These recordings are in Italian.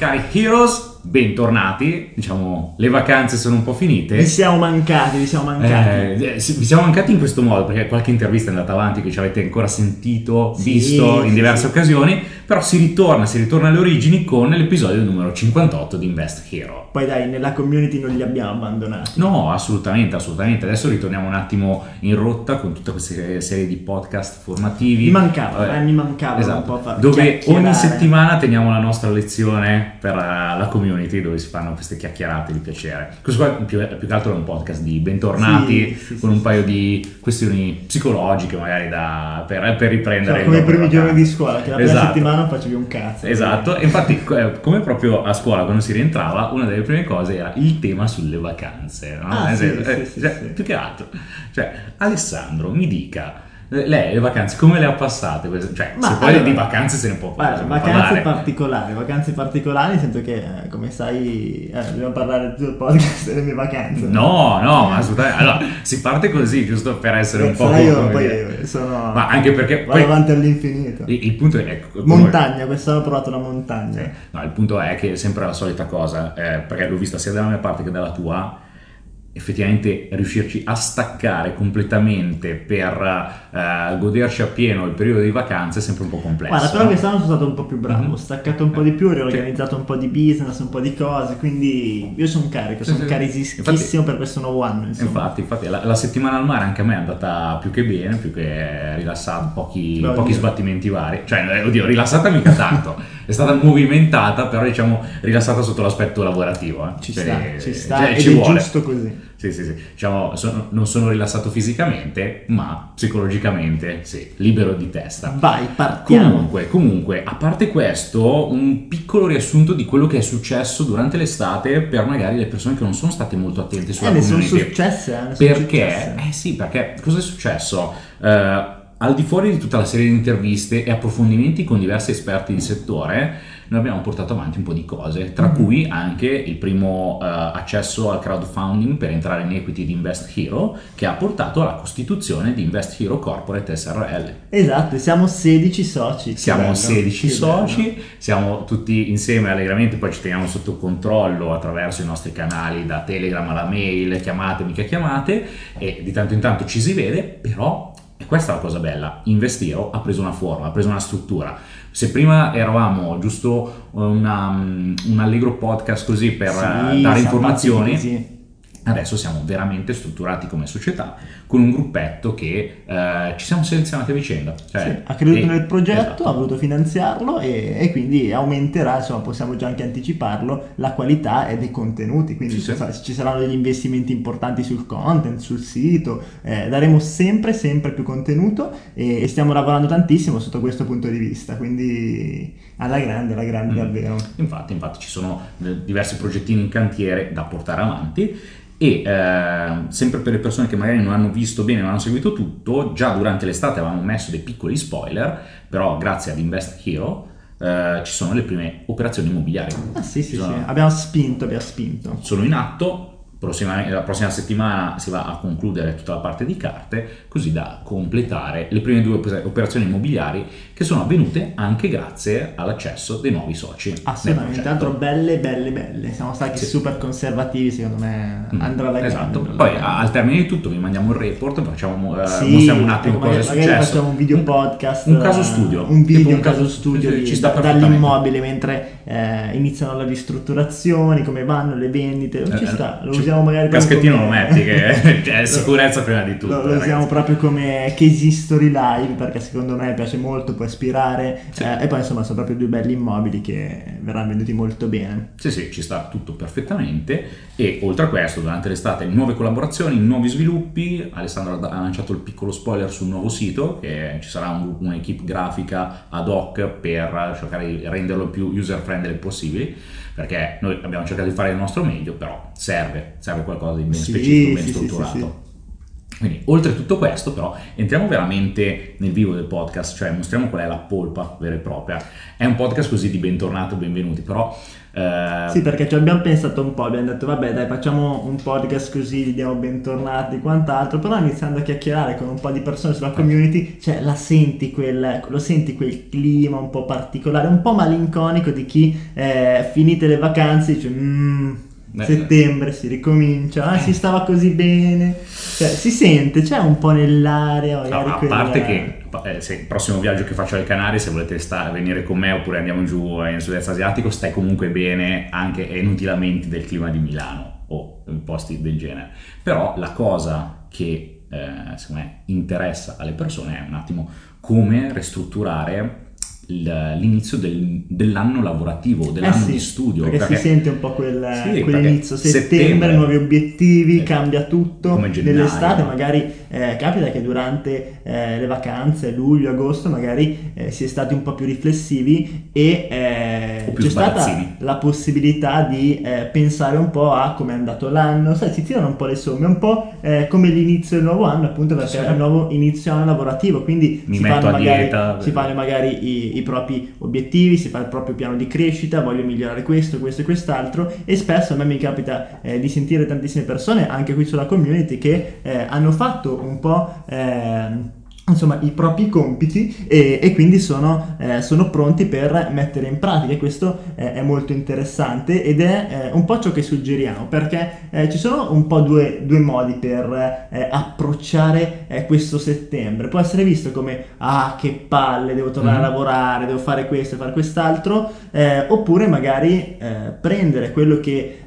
Guy Heroes bentornati. Diciamo, le vacanze sono un po' finite. Vi siamo mancati, vi siamo mancati. Eh, sì, vi siamo mancati in questo modo perché qualche intervista è andata avanti che ci avete ancora sentito, Sì, visto in diverse sì. occasioni, però si ritorna, si ritorna alle origini con l'episodio numero 58 di Invest Hero. Poi dai, nella community non li abbiamo abbandonati. No, assolutamente, assolutamente. Adesso ritorniamo un attimo in rotta con tutte queste serie di podcast formativi. Mi mancava, eh, mi mancava Esatto, un po' far dove ogni settimana teniamo la nostra lezione per eh, la community dove si fanno queste chiacchierate di piacere. Questo qua più, più che altro è un podcast di bentornati Sì, sì, con un paio di questioni psicologiche magari da, per, per riprendere. Cioè, come i primi giorni di scuola, che la prima Esatto. settimana non facevi un cazzo. Esatto, e infatti eh, come proprio a scuola quando si rientrava una delle prime cose era il tema sulle vacanze, no? Ah, senso, eh, sì, cioè, più che altro, cioè Alessandro mi dica eh, lei le vacanze come le ha passate? Cioè, Ma se poi allora- di vacanze se ne può, può vacanze parlare. particolari, vacanze particolari, nel senso che, eh, come sai, eh, dobbiamo parlare di tutto il podcast delle mie vacanze. No, no, ma assolutamente. Allora, si parte così, giusto per essere un po'. sai, io poi sono... Ma anche perché poi- avanti all'infinito. Il, il punto è. ecco, Montagna, quest'anno ho provato la montagna. No, il punto è che è sempre la solita cosa, eh, perché l'ho vista sia dalla mia parte che dalla tua, effettivamente riuscirci a staccare completamente per eh, goderci appieno il periodo di vacanze è sempre un po' complesso. Guarda, però no? quest'anno sono stato un po' più bravo, Mhm. ho staccato un po' di più, ho riorganizzato un po' di business, un po' di cose, quindi io sono carico, Sì, sono sì. carichissimo Infatti- per questo nuovo anno, insomma. Infatti, infatti la, la settimana al mare anche a me è andata più che bene, più che rilassata, pochi, pochi sbattimenti vari. Cioè, eh, oddio, rilassata mica tanto, è stata movimentata, però diciamo rilassata sotto l'aspetto lavorativo. eh. Ci Cioè, sta, ci sta, cioè, ci è vuole. giusto così. Sì, sì, sì. Diciamo, sono- non sono rilassato fisicamente, ma psicologicamente sì, libero di testa. Vai, partiamo. Comunque, comunque, a parte questo, un piccolo riassunto di quello che è successo durante l'estate per magari le persone che non sono state molto attente sulla Eh, ne sono community. successe, eh, sono Perché? successe. Eh sì, perché cosa è successo? Eh, al di fuori di tutta la serie di interviste e approfondimenti con diversi esperti di settore, noi abbiamo portato avanti un po' di cose, tra Mhm. cui anche il primo eh, accesso al crowdfunding per entrare in equity di Invest Hero, che ha portato alla costituzione di Invest Hero Corporate SRL. Esatto, siamo 16 soci. che Siamo bello, 16 che soci, siamo tutti insieme allegramente, poi ci teniamo sotto controllo attraverso i nostri canali da Telegram alla mail, chiamate, mica chiamate, e di tanto in tanto ci si vede, però, e questa è la cosa bella, Investiro ha preso una forma, ha preso una struttura. Se prima eravamo giusto una- un allegro podcast così per Sì, eh, dare informazioni. Adesso siamo veramente strutturati come società con un gruppetto che eh, ci siamo selezionati a vicenda. Cioè, Sì, ha creduto e- nel progetto, esatto. ha voluto finanziarlo e, e quindi aumenterà, insomma possiamo già anche anticiparlo, la qualità e dei contenuti, quindi Sì, sì. sa- ci saranno degli investimenti importanti sul content, sul sito, eh, daremo sempre sempre più contenuto e, e stiamo lavorando tantissimo sotto questo punto di vista, quindi alla grande, alla grande Mm. davvero. Infatti, infatti ci sono eh, diversi progettini in cantiere da portare avanti e eh, sempre per le persone che magari non hanno visto bene, non hanno seguito tutto, già durante l'estate avevamo messo dei piccoli spoiler, però grazie ad Invest Hero eh, ci sono le prime operazioni immobiliari. Ah sì sì, Ci sì, sono- abbiamo spinto, abbiamo spinto. sono in atto. prossimamente- la prossima settimana si va a concludere tutta la parte di carte, così da completare le prime due oper- operazioni immobiliari che sono avvenute anche grazie all'accesso dei nuovi soci. Assolutamente, altro belle, belle, belle. Siamo stati Sì. super conservativi, secondo me Mm, andrà grande. Esatto, andrà poi a- al termine di tutto vi mandiamo il report, facciamo, eh, Sì, mostriamo un attimo magari, cosa è magari successo. facciamo un video podcast, un caso eh, studio, un video, tipo un caso studio di- ci sta dall'immobile mentre eh, iniziano le ristrutturazioni, come vanno le vendite, ci Eh, sta, lo ci- usiamo magari il caschettino come- lo metti che cioè, Lo- sicurezza prima di tutto. Lo, lo usiamo proprio come case history live perché secondo me piace molto, può ispirare Sì. eh, e poi insomma sono proprio due belli immobili che verranno venduti molto bene. Sì, sì, ci sta tutto perfettamente e oltre a questo durante l'estate nuove collaborazioni, nuovi sviluppi, Alessandro ha lanciato il piccolo spoiler sul nuovo sito che ci sarà un- un'equipe grafica ad hoc per cercare di renderlo più user friendly possibile perché noi abbiamo cercato di fare il nostro meglio però serve, serve qualcosa di ben Sì, specifico, ben sì, strutturato. Quindi, oltre a tutto questo, però, entriamo veramente nel vivo del podcast, cioè mostriamo qual è la polpa vera e propria. È un podcast così di bentornato, benvenuti, però Eh, Sì, perché ci abbiamo pensato un po', abbiamo detto vabbè dai facciamo un podcast così, gli diamo bentornati e quant'altro, però iniziando a chiacchierare con un po' di persone sulla community, cioè la senti quel, lo senti quel clima un po' particolare, un po' malinconico di chi eh, finite le vacanze dice "Mm, Eh. settembre si ricomincia, ah si stava così bene, cioè si sente, c'è un po' nell'aria, No, a quella- parte che eh, se il prossimo viaggio che faccio alle Canarie, se volete sta- venire con me oppure andiamo giù in sud-est asiatico, stai comunque bene anche e non ti lamenti del clima di Milano o in posti del genere. Però la cosa che eh, secondo me interessa alle persone è un attimo come ristrutturare l'inizio del- dell'anno lavorativo, dell'anno Eh sì, di studio. Perché, si sente un po' quel, Sì, quell'inizio perché settembre, settembre- nuovi obiettivi, Eh, cambia tutto. come gennaio. Nell'estate magari eh, capita che durante eh, le vacanze, luglio, agosto, magari eh, si è stati un po' più riflessivi e eh, più c'è stata la possibilità di eh, pensare un po' a come è andato l'anno, sai, si tirano un po' le somme, un po' eh, come l'inizio del nuovo anno, appunto perché Sì. è un nuovo inizio anno lavorativo, quindi Mi si fanno magari, dieta. si fanno magari i, i propri obiettivi, si fa il proprio piano di crescita, voglio migliorare questo, questo e quest'altro e spesso a me mi capita eh, di sentire tantissime persone, anche qui sulla community, che eh, hanno fatto un po'... ehm, insomma i propri compiti e, e quindi sono, eh, sono pronti per mettere in pratica e questo eh, è molto interessante ed è eh, un po' ciò che suggeriamo perché eh, ci sono un po' due, due modi per eh, approcciare eh, questo settembre può essere visto come ah che palle devo tornare Mhm. a lavorare devo fare questo fare quest'altro oppure magari prendere quello che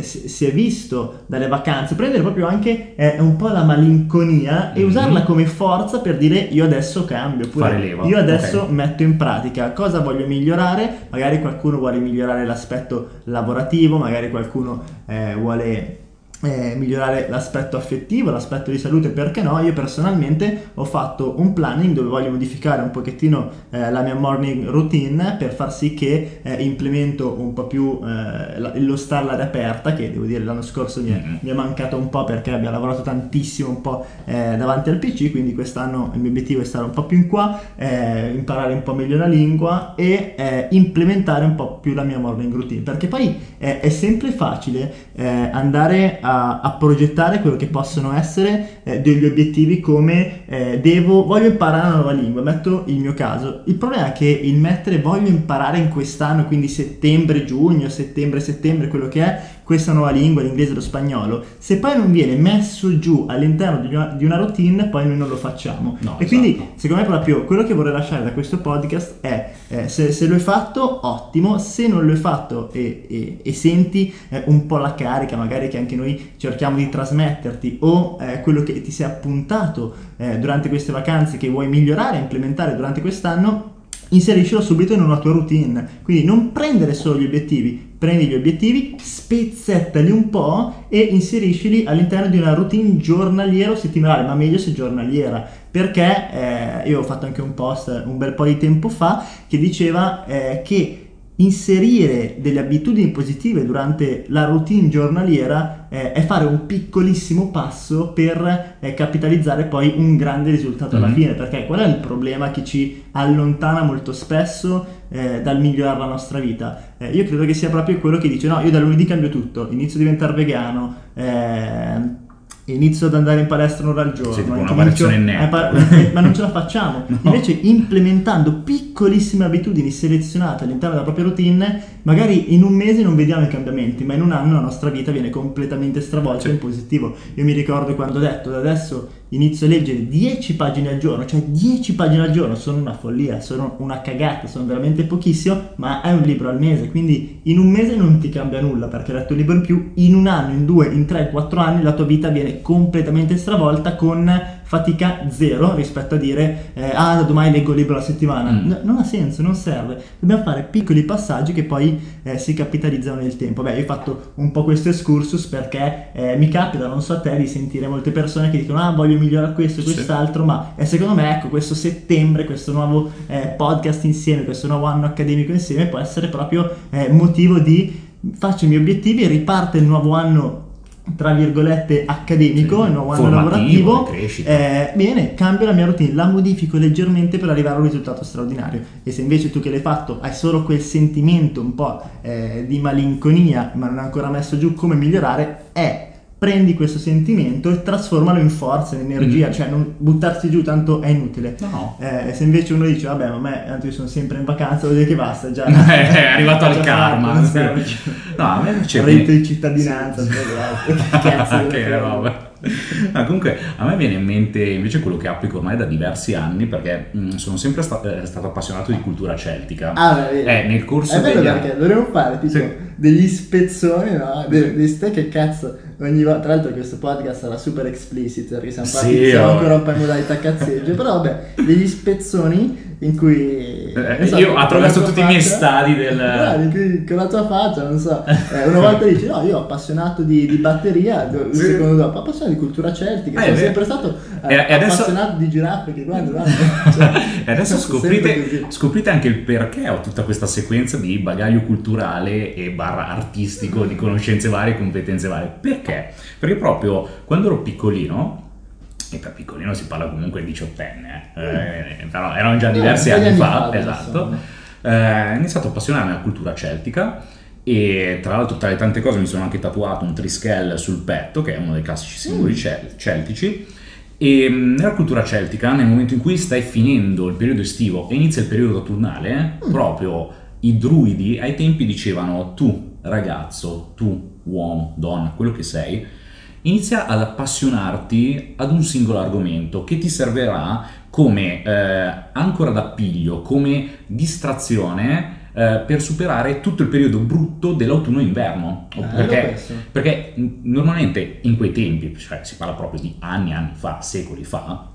si, è visto dalle vacanze prendere proprio anche un po' la malinconia e Mhm. usarla come forza per dire io adesso cambio Fare leva, io adesso ok. metto in pratica cosa voglio migliorare magari qualcuno vuole migliorare l'aspetto lavorativo magari qualcuno eh, vuole eh, migliorare l'aspetto affettivo, l'aspetto di salute, perché no? Io personalmente ho fatto un planning dove voglio modificare un pochettino eh, la mia morning routine per far sì che eh, implemento un po' più eh, la- lo star all'aria aperta, che devo dire l'anno scorso mi è, Mhm. mi è mancato un po' perché abbiamo lavorato tantissimo un po' eh, davanti al PC, quindi quest'anno il mio obiettivo è stare un po' più in qua, eh, imparare un po' meglio la lingua e implementare un po' più la mia morning routine, perché poi è sempre facile eh, andare a, a progettare quello che possono essere eh, degli obiettivi come eh, devo, voglio imparare una nuova lingua, metto il mio caso. Il problema è che il mettere voglio imparare in quest'anno, quindi settembre, giugno, settembre, settembre, quello che è, questa nuova lingua, l'inglese e lo spagnolo, se poi non viene messo giù all'interno di una, di una routine, poi noi non lo facciamo. No, e quindi, esatto. secondo me, proprio quello che vorrei lasciare da questo podcast è eh, se, se lo hai fatto, ottimo, se non lo hai fatto e, e- e senti eh, un po' la carica, magari che anche noi cerchiamo di trasmetterti, o eh, quello che ti sei appuntato eh, durante queste vacanze che vuoi migliorare e implementare durante quest'anno, inseriscilo subito in una tua routine. Quindi non prendere solo gli obiettivi, prendi gli obiettivi, spezzettali un po' e inseriscili all'interno di una routine giornaliera o settimanale, ma meglio se giornaliera, perché eh, io ho fatto anche un post un bel po' di tempo fa che diceva eh, che inserire delle abitudini positive durante la routine giornaliera eh, è fare un piccolissimo passo per eh, capitalizzare poi un grande risultato alla Mhm. fine perché qual è il problema che ci allontana molto spesso eh, dal migliorare la nostra vita Eh, io credo che sia proprio quello che dice no io da lunedì cambio tutto inizio a diventare vegano eh, inizio ad andare in palestra un'ora al giorno Sì, una incomincio variazione netta. a par- eh, ma non ce la facciamo No. invece implementando piccolissime abitudini selezionate all'interno della propria routine magari in un mese non vediamo i cambiamenti ma in un anno la nostra vita viene completamente stravolta Sì. in positivo io mi ricordo quando ho detto da adesso inizio a leggere 10 pagine al giorno cioè 10 pagine al giorno sono una follia sono una cagata sono veramente pochissimo ma è un libro al mese quindi in un mese non ti cambia nulla perché hai letto un libro in più in un anno in due in tre in quattro anni la tua vita viene completamente stravolta con fatica zero rispetto a dire eh, ah domani leggo il libro alla settimana Mm. No, non ha senso non serve dobbiamo fare piccoli passaggi che poi eh, si capitalizzano nel tempo beh io ho fatto un po' questo excursus perché eh, mi capita non so a te di sentire molte persone che dicono ah voglio migliorare questo e Sì. quest'altro ma eh, secondo me ecco questo settembre questo nuovo eh, podcast insieme questo nuovo anno accademico insieme può essere proprio eh, motivo di faccio i miei obiettivi riparte il nuovo anno tra virgolette accademico, Sì. il nuovo anno lavorativo, eh, bene, cambio la mia routine, la modifico leggermente per arrivare a un risultato straordinario. E se invece tu che l'hai fatto hai solo quel sentimento un po' eh, di malinconia, ma non hai ancora messo giù come migliorare, è prendi questo sentimento e trasformalo in forza, in energia, Mm. cioè non buttarsi giù tanto è inutile. No. Eh, se invece uno dice vabbè ma a me tanto io sono sempre in vacanza vuol dire che basta già è arrivato al karma. sì. No, a me invece reddito di cittadinanza Sì. che cazzo che roba. No, comunque a me viene in mente invece quello che applico ormai da diversi anni perché mh, sono sempre sta- eh, stato appassionato di cultura celtica. Ah, beh. Eh, nel corso è bello degli perché dovremmo fare tipo Sì. degli spezzoni, no? De- di ste che cazzo ogni volta. Tra l'altro questo podcast sarà super explicit perché siamo, Sì, partiti, siamo oh. ancora un po' in modalità cazzeggio. però vabbè, degli spezzoni in cui Eh, non so, io attraverso tutti i miei faccia- stadi del- cui con la tua faccia, non so, eh, una volta dici no, io appassionato di, di batteria, un Sì. secondo dopo, appassionato di cultura celtica, Eh, sono sempre stato eh, E- adesso- appassionato di giraffe che guarda, guarda. Cioè, E adesso sempre scoprite, scoprite anche il perché ho tutta questa sequenza di bagaglio culturale e barra artistico, di conoscenze varie e competenze varie. Perché? Perché proprio quando ero piccolino, e per piccolino si parla comunque di diciottenne, eh, eh, però erano già diversi anni anni fa, fa, esatto, eh, ho iniziato a appassionarmi alla cultura celtica e tra l'altro tra le tante cose mi sono anche tatuato un triskell sul petto, che è uno dei classici simboli Mm. cel- celtici, e mh, nella cultura celtica, nel momento in cui stai finendo il periodo estivo e inizia il periodo autunnale, Mm. proprio i druidi ai tempi dicevano tu ragazzo, tu uomo, donna, quello che sei, inizia ad appassionarti ad un singolo argomento che ti servirà come eh, ancora d'appiglio, come distrazione eh, per superare tutto il periodo brutto dell'autunno e inverno. Bello Perché perché normalmente in quei tempi, cioè si parla proprio di anni anni fa, secoli fa,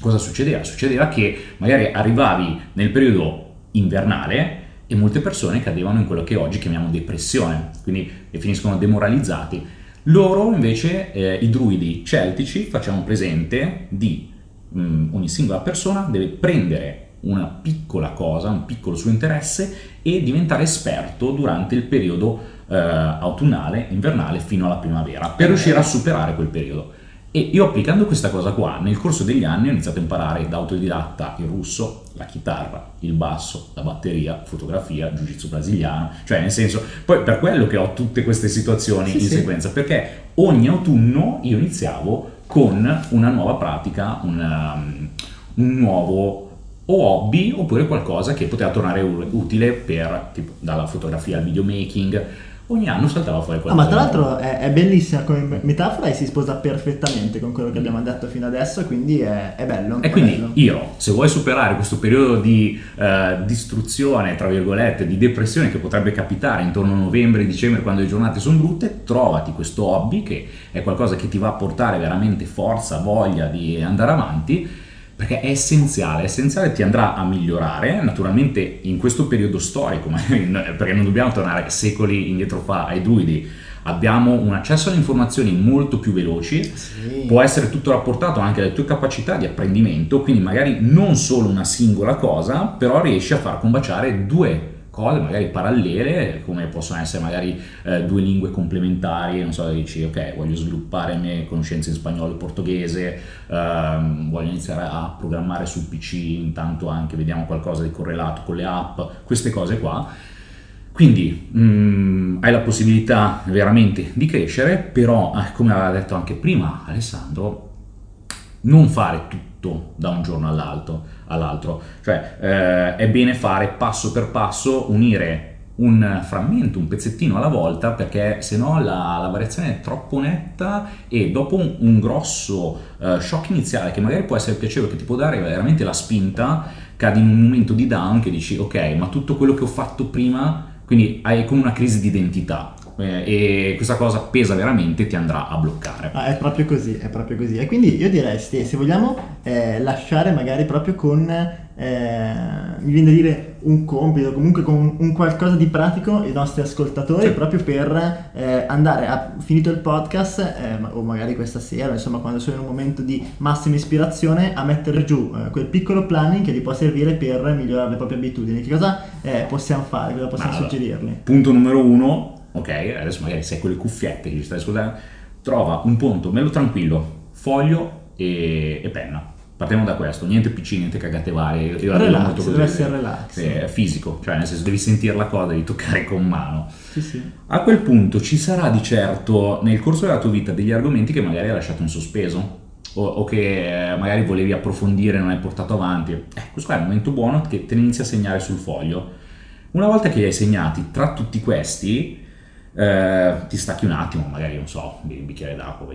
cosa succedeva? Succedeva che magari arrivavi nel periodo invernale e molte persone cadevano in quello che oggi chiamiamo depressione, quindi finiscono demoralizzati. Loro invece, eh, i druidi celtici, facciamo presente di mh, ogni singola persona deve prendere una piccola cosa, un piccolo suo interesse e diventare esperto durante il periodo eh, autunnale, invernale fino alla primavera per riuscire a superare quel periodo. E io applicando questa cosa qua, nel corso degli anni ho iniziato a imparare da autodidatta il russo, la chitarra, il basso, la batteria, fotografia, jiu-jitsu brasiliano, cioè nel senso, poi per quello che ho tutte queste situazioni Sì, in sì. sequenza, perché ogni autunno io iniziavo con una nuova pratica, un, um, un nuovo o hobby oppure qualcosa che poteva tornare utile per, tipo, dalla fotografia al videomaking, ogni anno saltava fuori Ah, qualcosa. ma tra l'altro è, è bellissima come metafora e si sposa perfettamente con quello che abbiamo detto fino adesso, quindi è, è bello. E quindi bello. io, se vuoi superare questo periodo di eh, distruzione, tra virgolette, di depressione che potrebbe capitare intorno a novembre dicembre quando le giornate sono brutte, trovati questo hobby che è qualcosa che ti va a portare veramente forza, voglia di andare avanti, perché è essenziale, è essenziale, ti andrà a migliorare, naturalmente in questo periodo storico, perché non dobbiamo tornare secoli indietro fa ai druidi, abbiamo un accesso alle informazioni molto più veloci, Sì. può essere tutto rapportato anche alle tue capacità di apprendimento, quindi magari non solo una singola cosa, però riesci a far combaciare due cose magari parallele, come possono essere magari eh, due lingue complementari, non so, dici ok, voglio sviluppare le mie conoscenze in spagnolo e portoghese, ehm, voglio iniziare a programmare sul PC, intanto anche vediamo qualcosa di correlato con le app, queste cose qua. Quindi mm, hai la possibilità veramente di crescere, però eh, come aveva detto anche prima Alessandro, non fare tutto da un giorno all'altro, all'altro. cioè eh, è bene fare passo per passo, unire un frammento, un pezzettino alla volta, perché se no la, la variazione è troppo netta e dopo un, un grosso eh, shock iniziale che magari può essere piacevole, che ti può dare veramente la spinta, cadi in un momento di down che dici ok, ma tutto quello che ho fatto prima, quindi hai come una crisi di identità eh, e questa cosa pesa veramente ti andrà a bloccare. Ah, è proprio così, è proprio così. E quindi io direi, se vogliamo eh, lasciare magari proprio con, eh, mi viene da dire, un compito, comunque con un, qualcosa di pratico ai nostri ascoltatori, Sì. proprio per eh, andare a finito il podcast, eh, o magari questa sera, insomma, quando sono in un momento di massima ispirazione, a mettere giù eh, quel piccolo planning che gli può servire per migliorare le proprie abitudini. Che cosa eh, possiamo fare? Cosa possiamo allora, suggerirgli? Punto numero uno, ok, adesso magari sei con le cuffiette che ci stai ascoltando, trova un punto, bello tranquillo, foglio e, e penna. Partiamo da questo, niente PC, niente cagate varie. Io Relax, molto così. deve essere relax. Sì, fisico, cioè nel senso devi sentire la cosa, devi toccare con mano. Sì, sì. A quel punto ci sarà di certo nel corso della tua vita degli argomenti che magari hai lasciato in sospeso o, o che eh, magari volevi approfondire e non hai portato avanti. Eh, questo qua è il momento buono che te ne inizi a segnare sul foglio. Una volta che li hai segnati tra tutti questi, eh, ti stacchi un attimo, magari non so, un bicchiere d'acqua,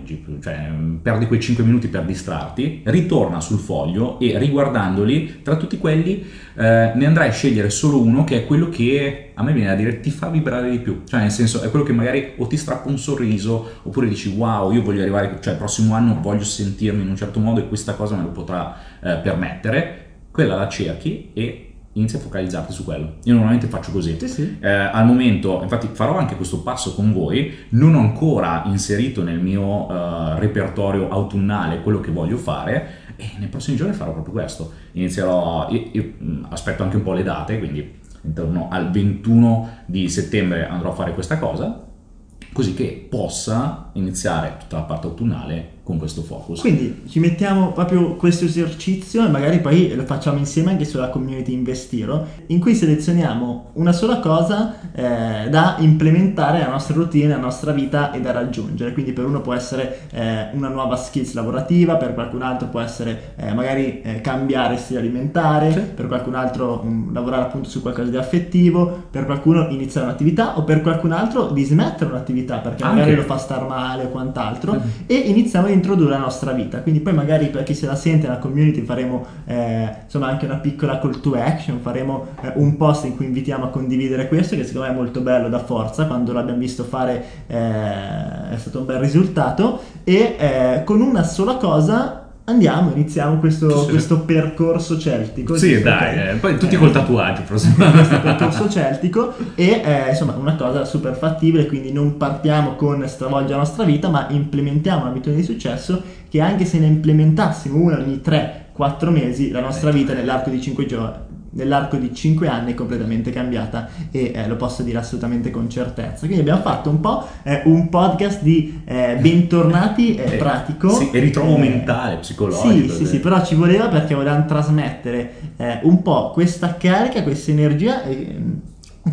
cioè perdi quei 5 minuti per distrarti, ritorna sul foglio e riguardandoli, tra tutti quelli eh, ne andrai a scegliere solo uno che è quello che a me viene da dire ti fa vibrare di più, cioè nel senso è quello che magari o ti strappa un sorriso oppure dici wow io voglio arrivare, cioè il prossimo anno voglio sentirmi in un certo modo e questa cosa me lo potrà eh, permettere, quella la cerchi e inizi a focalizzarti su quello. Io normalmente faccio così. Sì, sì. Eh, al momento, infatti farò anche questo passo con voi, non ho ancora inserito nel mio eh, repertorio autunnale quello che voglio fare e nei prossimi giorni farò proprio questo. Inizierò, io, io, aspetto anche un po' le date, quindi intorno al 21 di settembre andrò a fare questa cosa, così che possa iniziare tutta la parte autunnale con questo focus. Quindi ci mettiamo proprio questo esercizio e magari poi lo facciamo insieme anche sulla community Investiro, in cui selezioniamo una sola cosa eh, da implementare nella nostra routine, nella nostra vita e da raggiungere. Quindi per uno può essere eh, una nuova skills lavorativa, per qualcun altro può essere eh, magari eh, cambiare stile alimentare, Sì. per qualcun altro mh, lavorare appunto su qualcosa di affettivo, per qualcuno iniziare un'attività o per qualcun altro dismettere un'attività perché Anche. magari lo fa star male o quant'altro Mhm. e iniziamo a introdurre la nostra vita. Quindi poi magari per chi se la sente nella community faremo eh, insomma anche una piccola call to action, faremo eh, un post in cui invitiamo a condividere questo che secondo me è molto bello da forza, quando l'abbiamo visto fare eh, è stato un bel risultato e eh, con una sola cosa andiamo, iniziamo questo, Sì. questo percorso celtico. Sì, giusto? dai, Ok. eh, poi tutti Eh, col tatuaggio, questo prossimo. percorso celtico e eh, insomma una cosa super fattibile quindi non partiamo con stravolgere la nostra vita ma implementiamo un'abitudine di successo che anche se ne implementassimo una ogni 3-4 mesi la nostra vita nell'arco di 5 giorni nell'arco di 5 anni è completamente cambiata e eh, lo posso dire assolutamente con certezza quindi abbiamo fatto un po' eh, un podcast di eh, bentornati eh, Eh, pratico sì, e ritrovo Eh, mentale, psicologico. sì, sì, sì, però ci voleva perché volevamo trasmettere un po' questa carica, questa energia eh,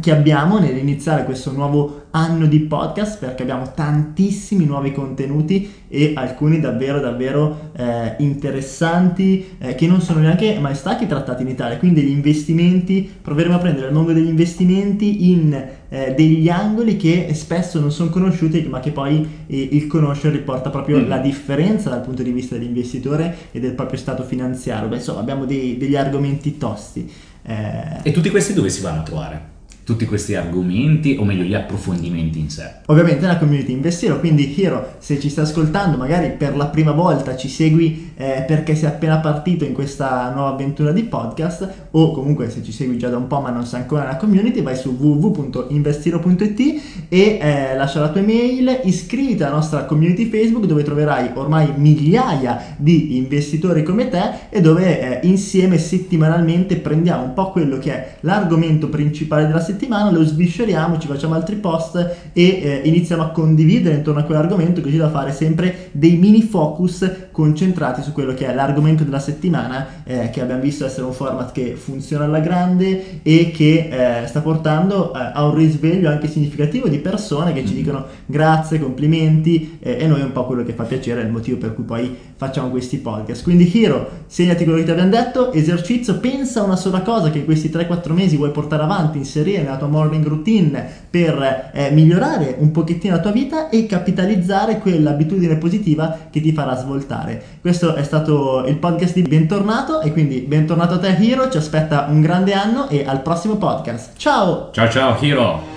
che abbiamo nell'iniziare questo nuovo anno di podcast perché abbiamo tantissimi nuovi contenuti e alcuni davvero davvero eh, interessanti eh, che non sono neanche mai stati trattati in Italia quindi gli investimenti proveremo a prendere il mondo degli investimenti in eh, degli angoli che spesso non sono conosciuti ma che poi eh, il conoscere riporta proprio Mm. la differenza dal punto di vista dell'investitore e del proprio stato finanziario Beh, insomma abbiamo dei- degli argomenti tosti Eh, E tutti questi dove si vanno a trovare? Tutti questi argomenti, o meglio gli approfondimenti in sé. Ovviamente nella community Investiro, quindi Hiro, se ci stai ascoltando, magari per la prima volta ci segui eh, perché sei appena partito in questa nuova avventura di podcast, o comunque se ci segui già da un po' ma non sei ancora nella community, vai su www.investiro.it e eh, lascia la tua email, iscriviti alla nostra community Facebook dove troverai ormai migliaia di investitori come te e dove eh, insieme settimanalmente prendiamo un po' quello che è l'argomento principale della settimana, lo svisceriamo, ci facciamo altri post e eh, iniziamo a condividere intorno a quell'argomento così da fare sempre dei mini focus concentrati su quello che è l'argomento della settimana eh, che abbiamo visto essere un format che funziona alla grande e che eh, sta portando eh, a un risveglio anche significativo di persone che ci Mhm. dicono grazie, complimenti eh, e noi è un po' quello che fa piacere, è il motivo per cui poi facciamo questi podcast. Quindi Hiro, segnati quello che ti abbiamo detto, esercizio, pensa a una sola cosa che in questi 3-4 mesi vuoi portare avanti, inserire nella tua morning routine per eh, migliorare un pochettino la tua vita e capitalizzare quell'abitudine positiva che ti farà svoltare. Questo è stato il podcast di Bentornato e quindi bentornato a te Hiro, ci aspetta un grande anno e al prossimo podcast. Ciao! Ciao ciao Hiro!